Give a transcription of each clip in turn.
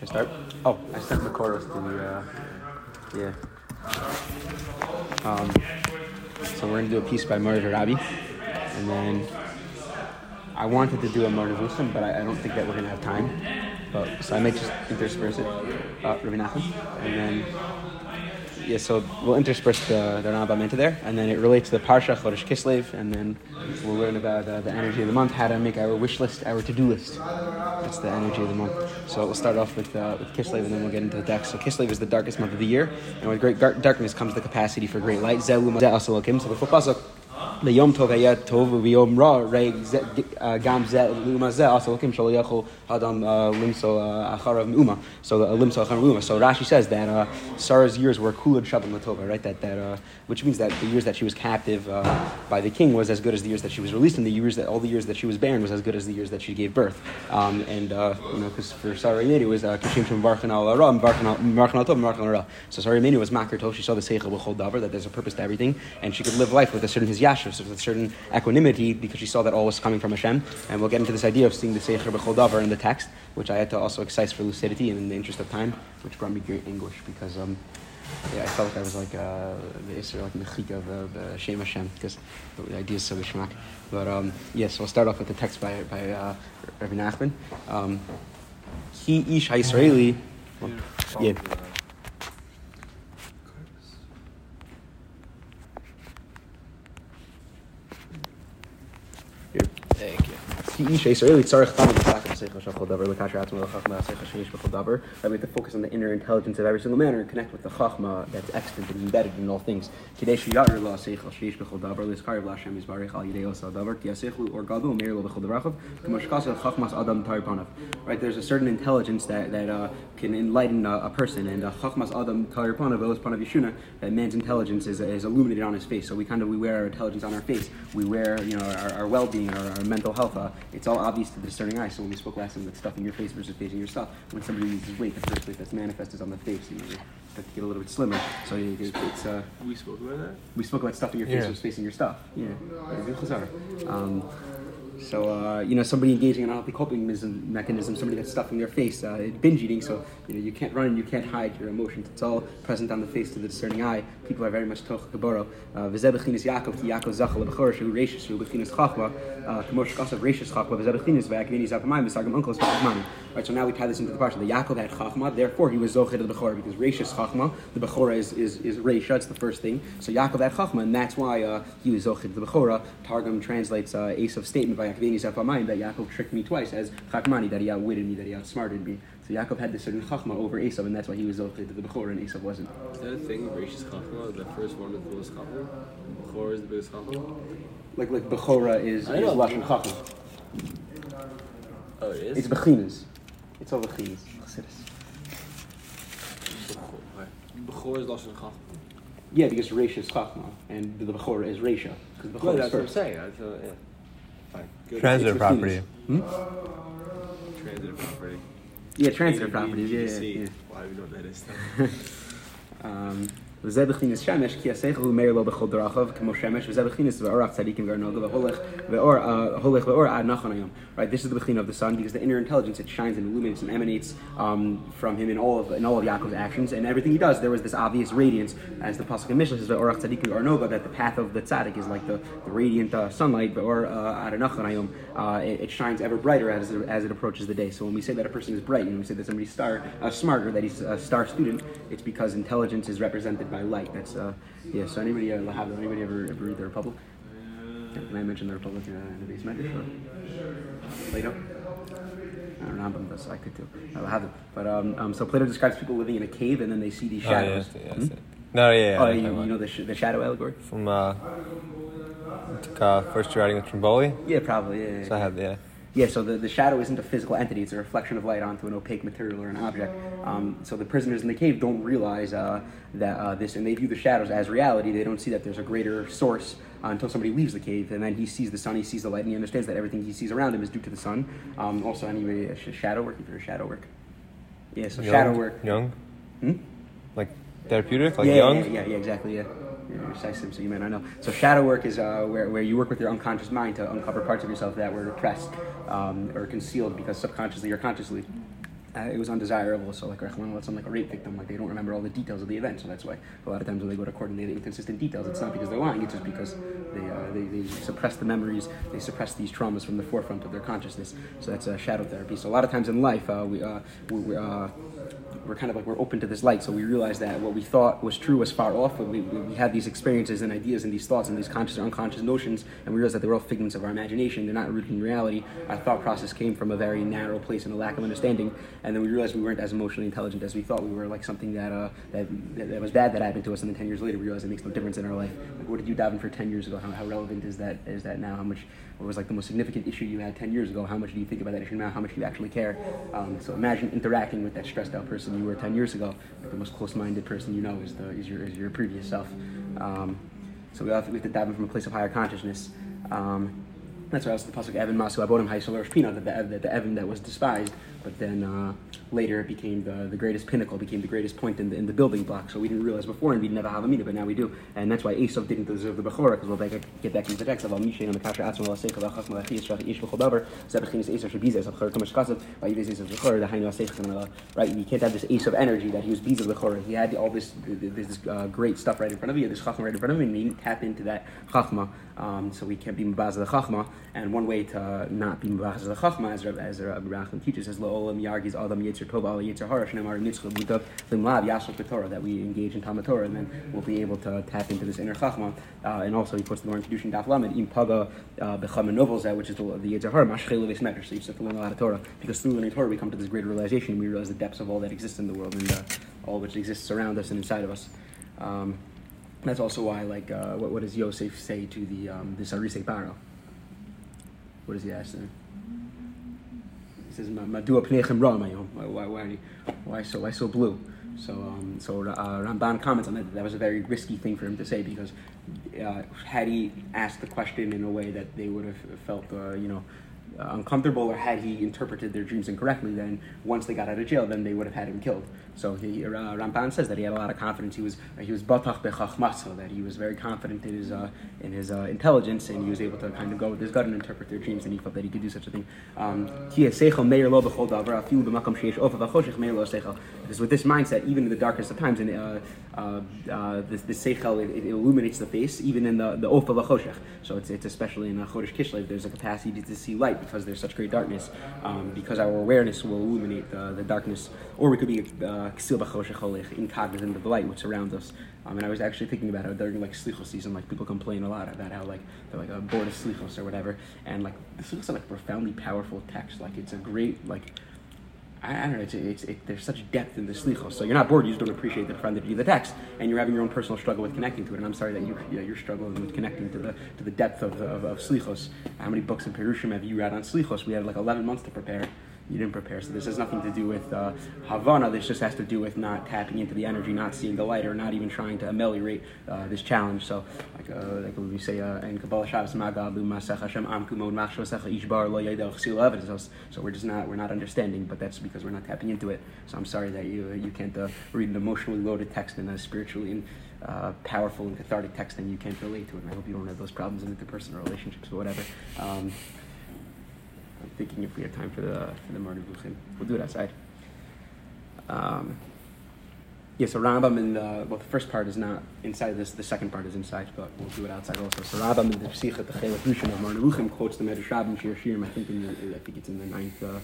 Should I start? Oh, I sent the chorus to the, uh, yeah. Um, so we're going to do a piece by Murder Rabbi, and then I wanted to do a Murder but I, I, don't think that we're going to have time. But So I may just intersperse it, uh, Rabbi Nachman, and then yeah, so we'll intersperse the, the Rambam into there, and then it relates to the Parsha Chodesh Kislev, and then we'll learn about uh, the energy of the month, how to make our wish list, our to-do list. That's the energy of the month. So we'll start off with, uh, with Kislev, and then we'll get into the text. So Kislev is the darkest month of the year, and with great darkness comes the capacity for great light. So the pasuk ליום טוב היה טוב וביום רע הרי גם זה לעומת זה also לוקים שלא יכול אדם למצוא אחריו מאומה so למצוא אחריו מאומה so Rashi says that uh, Sarah's years were kulad shabbat latova right that, that uh, which means that the years that she was captive uh, by the king was as good as the years that she was released and the years that all the years that she was barren was as good as the years that she gave birth um, and uh, you know because for Sarah it was kishim shem barchan al ra barchan al tov barchan al ra so Sarah was makar tov she saw the seichel b'chol davar that there's a purpose to everything and she could live life with a certain his yasher with a certain equanimity because she saw that all was coming from Hashem. And we'll get into this idea of seeing the Seichel B'chol in the text, which I had to also excise for lucidity and in the interest of time, which brought me great anguish because um, yeah, I felt like I was like uh, the Isra, like Mechika of uh, the Shem Hashem, because the idea is so geschmack. But um, yes, yeah, so I'll start off with the text by, by uh, Rabbi Nachman. Um, he Ish HaYisraeli. yeah. ki ishe, so really tzarech tam we have to focus on the inner intelligence of every single man and connect with the chachma that's extant and embedded in all things. Right, there's a certain intelligence that, that uh, can enlighten a, a person, and uh, chachmas adam yishuna, that man's intelligence is, is illuminated on his face. So we kind of we wear our intelligence on our face. We wear you know our, our well-being, our, our mental health. Uh, it's all obvious to the discerning eye. So when we spoke last time, with stuffing your face versus facing yourself, when somebody loses weight, the first weight that's manifest is on the face. You, know, you have to get a little bit slimmer. So you, it's. Uh, we spoke about that. We spoke about stuffing your face yeah. versus facing your stuff. Yeah. Um, so, uh, you know, somebody engaging in unhealthy coping mechanism, somebody that's stuffing their face, uh, binge eating, so, you know, you can't run and you can't hide your emotions. It's all present on the face to the discerning eye. People are very much toch kaboro. Uh, v'zeh Yaakov, ki Yaakov zachal l'bechor, shehu reishis, shehu b'chinis chachma, uh, k'mor shkasav reishis chachma, v'zeh v'akvini zapamayim, v'sagam uncles v'chachmanim. Right, so now we tie this into the parsha. The Yaakov had chachma, therefore he was zochid of the bechor, because reishis chachma, the bechora is, is, is reisha, it's the first thing. So Yaakov had chachma, and that's why uh, he was zochid of the bechora. Targum translates uh, Esav's statement by Akvini zapamayim, that Yaakov tricked me twice as Chachmani, that he outwitted me, that he outsmarted me. So Yaakov had this certain Chachma over Esav, and that's why he was okay to the Bechor and Esav wasn't. Is that a thing, Rashis Chachma, the first one with the biggest Chachma? Bechor is the biggest Chachma? Like, like Bechora is, is Lashon Chachma. Oh, it is? It's Bechinas. It's all Bechinas. Bechor is Lashon Chachma. Yeah, because Reisha is Chachma, and the Bechor is Reisha. Because Bechor is that's first. what I'm saying. I feel, yeah. Transitive property. Hmm? Transitive property. Yeah, transitive properties. Yeah, yeah, yeah. Why do we know what that is? um, וזה בכינס שמש, כי השכל הוא מאיר לו בכל דרכיו כמו שמש, וזה בכינס ואורח צדיקים והרנוגה והולך ואור, הולך ואור עד נכון היום. Right, this is the bechin of the sun because the inner intelligence it shines and illuminates and emanates um, from him in all of in all of Yaakov's actions and everything he does. There was this obvious radiance, as the pasuk in Mishnah says, "Orach tzadikim arnoga," that the path of the tzaddik is like the, the radiant uh, sunlight, or ad nachon uh, it, it shines ever brighter as as it approaches the day. So when we say that a person is bright, and we say that somebody's star uh, smart or that he's a star student, it's because intelligence is represented by light. That's uh, yeah. So anybody uh, have anybody ever ever read the Republic? Can I mention the Republic uh, in the basement? Sure. Plato. I don't know, but I could too. I'll have it. But um, um, so Plato describes people living in a cave and then they see these shadows. Oh, yeah, hmm? No, yeah, yeah. Oh, you, you know the, sh- the shadow allegory from uh, took, uh, first writing with Trimboli. Yeah, probably. Yeah. So I have yeah. Yeah, so the, the shadow isn't a physical entity, it's a reflection of light onto an opaque material or an object. Um, so the prisoners in the cave don't realize uh, that uh, this, and they view the shadows as reality. They don't see that there's a greater source uh, until somebody leaves the cave, and then he sees the sun, he sees the light, and he understands that everything he sees around him is due to the sun. Um, also, anyway, sh- shadow work, for shadow work. Yeah, so Jung, shadow work. Jung? Hmm? Like therapeutic? Like yeah, Jung? Yeah, yeah, yeah, exactly, yeah. So you may not know. So shadow work is uh, where, where you work with your unconscious mind to uncover parts of yourself that were repressed um, or concealed because subconsciously or consciously uh, it was undesirable. So like Rahman lets like a rape victim, like they don't remember all the details of the event. So that's why a lot of times when they go to court and they have inconsistent details, it's not because they're lying. It's just because they, uh, they, they suppress the memories, they suppress these traumas from the forefront of their consciousness. So that's uh, shadow therapy. So a lot of times in life, uh, we, uh, we, we uh, we're kind of like we're open to this light, so we realize that what we thought was true was far off. We, we, we had these experiences and ideas and these thoughts and these conscious or unconscious notions, and we realize that they were all figments of our imagination. They're not rooted in reality. Our thought process came from a very narrow place and a lack of understanding, and then we realized we weren't as emotionally intelligent as we thought. We were like something that uh, that, that, that was bad that happened to us, and then ten years later we realized it makes no difference in our life. Like, what did you dive in for ten years ago? How, how relevant is that? Is that now? How much? What was like the most significant issue you had ten years ago? How much do you think about that issue now? How much do you actually care? Um, so imagine interacting with that stressed out person you were ten years ago. Like the most close-minded person you know is the is your is your previous self. Um, so we have, to, we have to dive in from a place of higher consciousness. Um, that's why I was the pasuk Evan Masu Abodim Haisol Pina that the, the, the Evan that was despised, but then uh, later it became the, the greatest pinnacle, became the greatest point in the, in the building block. So we didn't realize before, and we never have a meaning, but now we do, and that's why Esav didn't deserve the Bechorah, because we'll get back into the text of Al and the Kasher Atzma Al Seich Al Chachma Al Chiyas Shach Ish B'Chol Davar Zebechin is Esav Shabizah Al Chor Tomash Kasav By Yidez Esav Bechorah the Hainu Al Seich Right, you can't have this Esav energy that he was Bizah Bechorah. He had all this this uh, great stuff right in front of you, this Chachma right in front of him, and he didn't tap into that Chachma. Um, so we can't be Mubaz the Chachma, and one way to not be Mubaz the Chachma, as Rabbi Nachman teaches, is La'olam Yargiz Adam Yitzir Tov Al Yitzir Hara Shnemar Mitzvah Budav Limlav Yashal Torah that we engage in Talmud Torah, and then we'll be able to tap into this inner Chachma. Uh, and also he puts the more in Kedushin Daf Lamed Im Paga Becham Novels which is the, the Yitzir Hara Mashchel Levis Medrash. So you have to learn a lot of Torah because through learning Torah we come to this greater realization. We realize the depths of all that exists in the world and uh, all which exists around us and inside of us. Um, that's also why, like, uh, what, what does Yosef say to the um, the Sarise Paro? What does he ask them? He says, "Madua pneichem ra mayom." Why, why, why, why so why so blue? So, um, so uh, Ramban comments on that. That was a very risky thing for him to say because uh, had he asked the question in a way that they would have felt, uh, you know, uncomfortable, or had he interpreted their dreams incorrectly, then once they got out of jail, then they would have had him killed. So he, uh, Ramban says that he had a lot of confidence. He was uh, he was batach bechachmaso, that he was very confident in his uh, in his uh, intelligence, and he was able to kind of go with his gut and interpret their dreams, and he felt that he could do such a thing. Um, because with this mindset, even in the darkest of times, and uh, uh, uh, this, this seichel it, it, illuminates the face, even in the the ofa. So it's, it's especially in a chodesh kishlev, there's a capacity to see light because there's such great darkness. Um, because our awareness will illuminate the, the darkness, or we could be uh, incognizant of the light which surrounds us. Um, and I was actually thinking about it during like slichos season. Like people complain a lot about how like they're like uh, bored of slichos or whatever. And like the slichos are like profoundly powerful text. Like it's a great like I, don't know. It's, it's it, there's such depth in the slichos. So you're not bored. You just don't appreciate the profundity of the text, and you're having your own personal struggle with connecting to it. And I'm sorry that you you you're struggling with connecting to the to the depth of of, of slichos. How many books in Perushim have you read on slichos? We had like 11 months to prepare you didn't prepare. So this has nothing to do with uh, Havana. This just has to do with not tapping into the energy, not seeing the light, or not even trying to ameliorate uh, this challenge. So, like, uh, like we say uh, in Kabbalah Shabbos. So we're just not we're not understanding, but that's because we're not tapping into it. So I'm sorry that you you can't uh, read an emotionally loaded text and a spiritually uh, powerful and cathartic text and you can't relate to it. And I hope you don't have those problems in interpersonal relationships or whatever. Um, I'm thinking if we have time for the for the Buchin, we'll do it outside. Um, yeah, so Rambam in the well, the first part is not inside this. The second part is inside, but we'll do it outside also. So Rambam in the Psicha the Chelak Rishon of Buchin quotes the Medrash Rabbim Shir Shirim. I think in the I think it's in the ninth uh,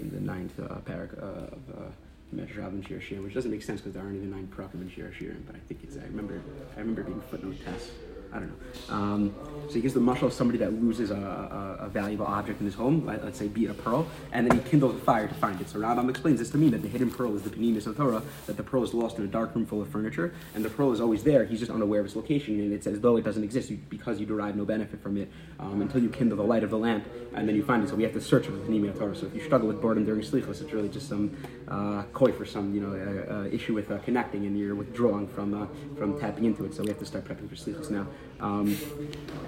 in the ninth uh, uh, of. Uh, Medrash Rabbim Shir Shirim, which doesn't make sense because there aren't even nine parakim in Shir Shirim, but I think it's I remember I remember being footnote test. I don't know. Um, so he gives the mushal of somebody that loses a, a, a, valuable object in his home, let's say be it a pearl, and then he kindles a fire to find it. So Rambam explains this to mean that the hidden pearl is the panimis of Torah, that the pearl is lost in a dark room full of furniture, and the pearl is always there. He's just unaware of its location, and it's as though it doesn't exist because you derive no benefit from it um, until you kindle the light of the lamp, and then you find it. So we have to search for the panimis of Torah. So if you struggle with boredom during slichos, it's really just some uh, koi for some you know uh, uh, issue with uh, connecting, and you're withdrawing from uh, from tapping into it. So we have to start prepping for slichos now. Um,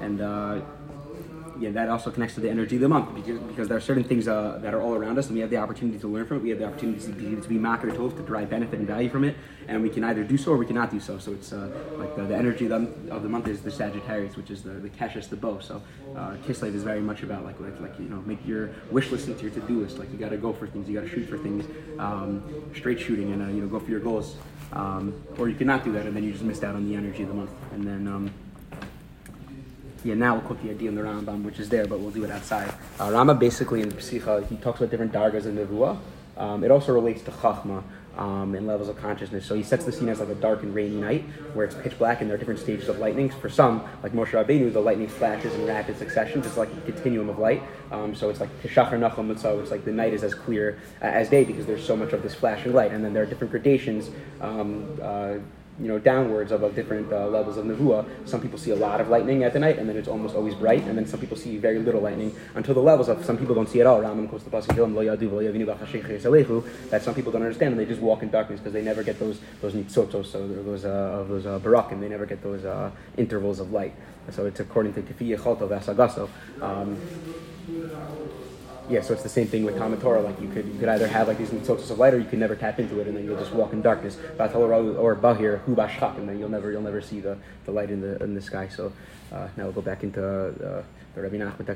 and uh, yeah, that also connects to the energy of the month because, because there are certain things uh, that are all around us, and we have the opportunity to learn from it. We have the opportunity to be, to be makar tov, to derive benefit and value from it, and we can either do so or we cannot do so. So it's uh, like the, the energy of the, of the month is the Sagittarius, which is the the keshes, the bow. So uh, Kislev is very much about like, like like you know make your wish list into your to do list. Like you got to go for things, you got to shoot for things, um, straight shooting, and uh, you know go for your goals. Um, or you cannot do that, and then you just missed out on the energy of the month. And then. Um, yeah, now we'll quote the idea in the Rambam, which is there, but we'll do it outside. Uh, Rama basically in the Psicha, he talks about different dargas in Nevuah. Um, it also relates to Chachma um, and levels of consciousness. So he sets the scene as like a dark and rainy night where it's pitch black and there are different stages of lightnings. For some, like Moshe Rabbeinu, the lightning flashes in rapid succession. It's like a continuum of light. Um, so it's like Teshachar Nachum so it's like the night is as clear uh, as day because there's so much of this flashing light. And then there are different gradations. Um, uh, you know, downwards of, different uh, levels of nevuah. Some people see a lot of lightning at the night, and then it's almost always bright. And then some people see very little lightning until the levels of some people don't see at all. That some people don't understand, and they just walk in darkness because they never get those those nitzotos, so those uh, those uh, barakim. They never get those uh, intervals of light. So it's according to Tifiya Chalto Vasagaso. Um, yeah, so it's the same thing with Talmud Torah. Like you could you could either have like these sources of light, or you could never tap into it, and then you'll just walk in darkness. Or Bahir Hu and then you'll never you'll never see the, the light in the in the sky. So uh, now we'll go back into uh, the Rabbi Nachman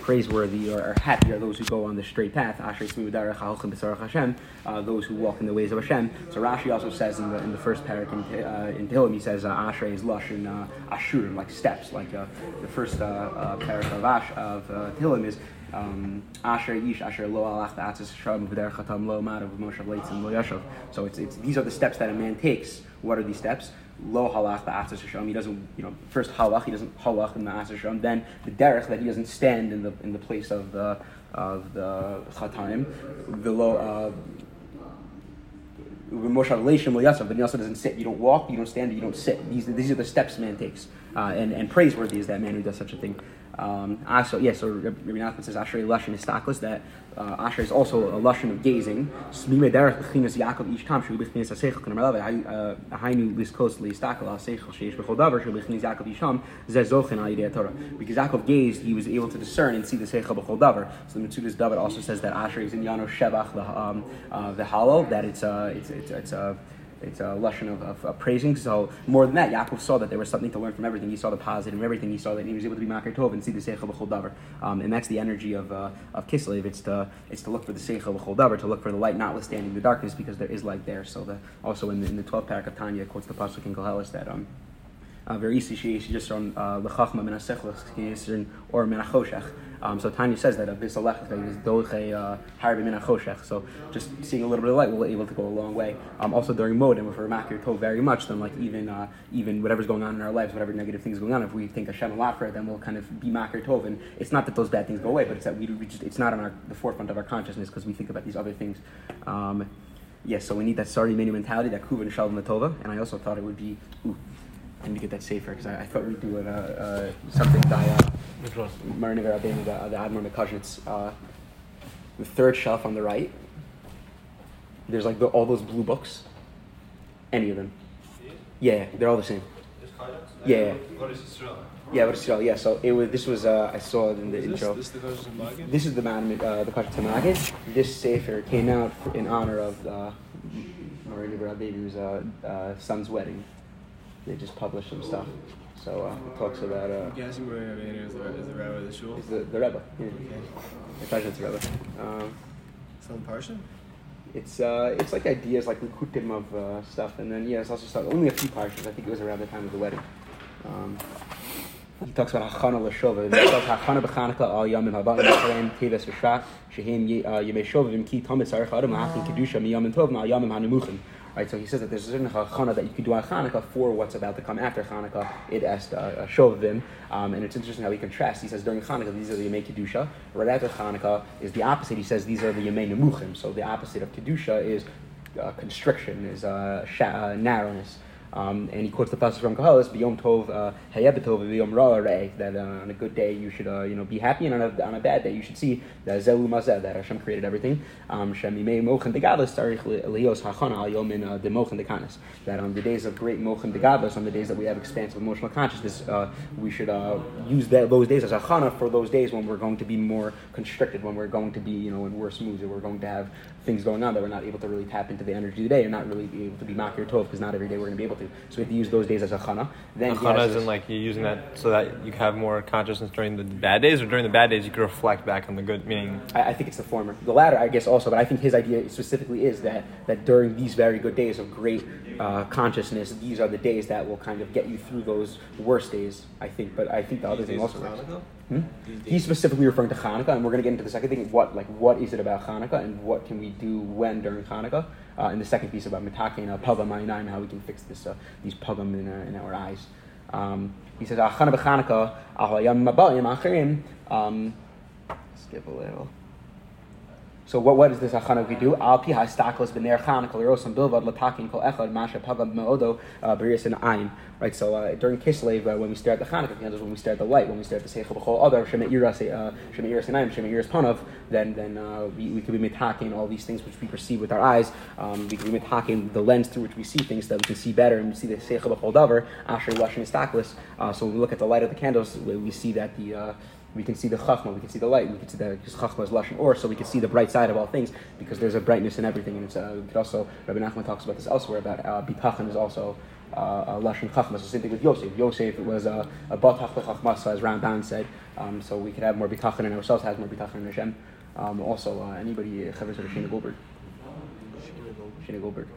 Praiseworthy or, or happy are those who go on the straight path. Hashem. Uh, those who walk in the ways of Hashem. So Rashi also says in the in the first parak in, uh, in Tehillim, he says uh, Ashrei is lush and uh, Ashur like steps. Like uh, the first uh, uh, parak of Ash of uh, Tehillim is Asher Ish Asher Lo Alach Ba'atzis Shram V'der Chatam Lo Marav Moshe Leitzim Lo Yashov. So it's, it's these are the steps that a man takes. What are these steps? Lo halach ba'atzis Hashem. He doesn't, you know, first halach. He doesn't halach in the Hashem. Then the derech that he doesn't stand in the in the place of the of the chataim. The lo. Uh, but he also doesn't sit. You don't walk, you don't stand, you don't sit. These, these are the steps man takes. Uh, and, and praiseworthy is that man who does such a thing. Um, also, yeah, so Rabbi Nachman says Ashrei Lashon is staklis, that uh, is also a Lashon of gazing. Torah. Because Yaakov gazed, he was able to discern and see the seichel b'chol davar. So the Metzudas David also says that Ashrei is in Yano Shevach, the, um, uh, the hollow, that it's, uh, it's, it's, it's uh, it's a lesson of, of, of, praising. So more than that, Yaakov saw that there was something to learn from everything. He saw the positive in everything. He saw that he was able to be makar tov and see the seichel b'chol davar. Um, and that's the energy of uh, of Kislev. It's to it's to look for the seichel b'chol davar, to look for the light, notwithstanding the darkness, because there is light there. So the also in the in the twelfth parak of Tanya quotes the pasuk in Koheles that um. Very easy, she she just on the chachma min or min um, so Tanya says that abyss alech is doche harbe min choshech. So just seeing a little bit of light will be able to go a long way. Um, also during modem, if we're makir tov very much, then like even uh, even whatever's going on in our lives, whatever negative things going on, if we think Hashem a lot for it, then we'll kind of be makir tov. And it's not that those bad things go away, but it's that we, we just it's not on our, the forefront of our consciousness because we think about these other things. Um, yes, so we need that Sarah Imeinu mentality, that kuvan shalom tova. And I also thought it would be. Ooh, I need to get that safer because I, I, thought we'd do it, uh, uh, something by uh, Mariniver Rabbeinu, the, the Admor Mekazhnitz. Uh, the third shelf on the right, there's like the, all those blue books. Any of them. Yeah, they're all the same. Yeah. What is Israel? Yeah, what is Israel? Yeah, so it was. This was. Uh, I saw it in the is intro. This, this, this is the man, uh, the Kashat Magid. This sefer came out in honor of uh, Mariniver Rabbeinu's uh, uh, son's wedding they just publish some stuff. So uh, it talks about. Uh, I'm guessing where Rabbeinu is the, is the Rebbe of the shul. Is the, the Rebbe. Yeah. Okay. It's Rebbe. Um, Some Parsha? It's uh, it's like ideas like Likutim of uh, stuff, and then yeah, it's also stuff, only a few parshas. I think it was around the time of the wedding. Um, he talks about Hachana l'shova. He says Hachana b'Chanukah al yamim habaim b'Shalem teves v'shvat shehem yemei shovim ki tamid sarich adam la'achim kedusha miyamim tov ma'al yamim hanemuchim. Right, so he says that there's a certain chana that you can do on Hanukkah for what's about to come after Hanukkah. It asked uh, a Shovim, um, and it's interesting how he contrasts. He says during Hanukkah these are the Yemei Kedusha. Right after Hanukkah is the opposite. He says these are the Yemei Nemuchim. So the opposite of Kedusha is uh, constriction, is uh, sh- uh, narrowness. Um, and he quotes the passage from Koheles, "Biyom tov uh, hayebetov biyom that uh, on a good day you should uh, you know be happy, and on a, on a bad day you should see that zelu mazeh that Hashem created everything. Um, that on the days of great mochin degadlus, on the days that we have expansive emotional consciousness, uh, we should uh, use that, those days as a chana for those days when we're going to be more constricted, when we're going to be you know in worse moods, and we're going to have things going on that we're not able to really tap into the energy of the day, and not really be able to be makir tov because not every day we're going to be able to. So we have to use those days as a chana. Then chana isn't like you're using that so that you have more consciousness during the bad days, or during the bad days you can reflect back on the good. Meaning, I, I think it's the former. The latter, I guess, also. But I think his idea specifically is that that during these very good days of great uh, consciousness, these are the days that will kind of get you through those worst days. I think. But I think the other thing also. Hmm? He's specifically referring to Hanukkah, and we're going to get into the second thing. What like what is it about Hanukkah, and what can we do when during Hanukkah? Uh, and the second piece about mitake and pagam and how we can fix this uh, these pagam in, uh, in our eyes. Um, he says, "Achana b'Chanukah, ahayam mabayim achirim." Um, skip a little. So what, what is this achana we do? Al pi ha'stakos b'ner chanukah l'rosam bilvad l'takin kol echad masha pagam me'odo b'rias and ayin. Right, so uh, during Kislev, uh, when we stare at the Hanukkah candles, when we stare at the light, when we stare at the Seichel B'chol Other, Shema Iras, uh, Shema Iras Enayim, Shema Iras Panav, then, then uh, we, we could be mitaking all these things which we perceive with our eyes. Um, we could be mitaking the lens through which we see things that we can see better and we see the Seichel B'chol Davar, Asher Lashon Istaklis. Uh, so when we look at the light of the candles, we, we see that the uh, we can see the chachma, we can see the light, we can see the chachma is lashon or, so we can see the bright side of all things because there's a brightness in everything. And it's uh, we could also Rabbi Nachman talks about this elsewhere about uh, bitachon is also uh, lashon chachma. So same thing with Yosef. Yosef it was a a batach chachma, as Ramban said. Um, so we could have more bitachon in ourselves, has more bitachon in Hashem. Um, also, uh, anybody chavers of Shana Goldberg. Shana Goldberg.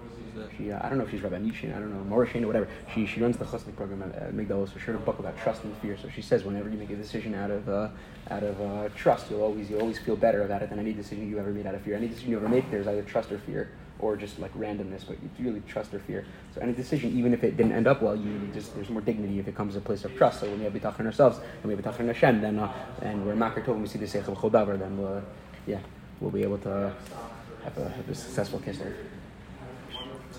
She, uh, I don't know if she's Rabbi Nishin, I don't know, Morishane or whatever. She, she runs the chasnik program at, at Migdal, so wrote a book about trust and fear. So she says whenever you make a decision out of uh, out of uh, trust, you'll always you always feel better about it than any decision you ever made out of fear. Any decision you ever make, there's either trust or fear, or just like randomness, but you really trust or fear. So any decision, even if it didn't end up well, you just there's more dignity if it comes to a place of trust. So when we have bitachon ourselves and we have bitachon Hashem, then uh, and we're makar tov, we see the seichel chodavar, then we'll, yeah, we'll be able to have a, have a successful kisser.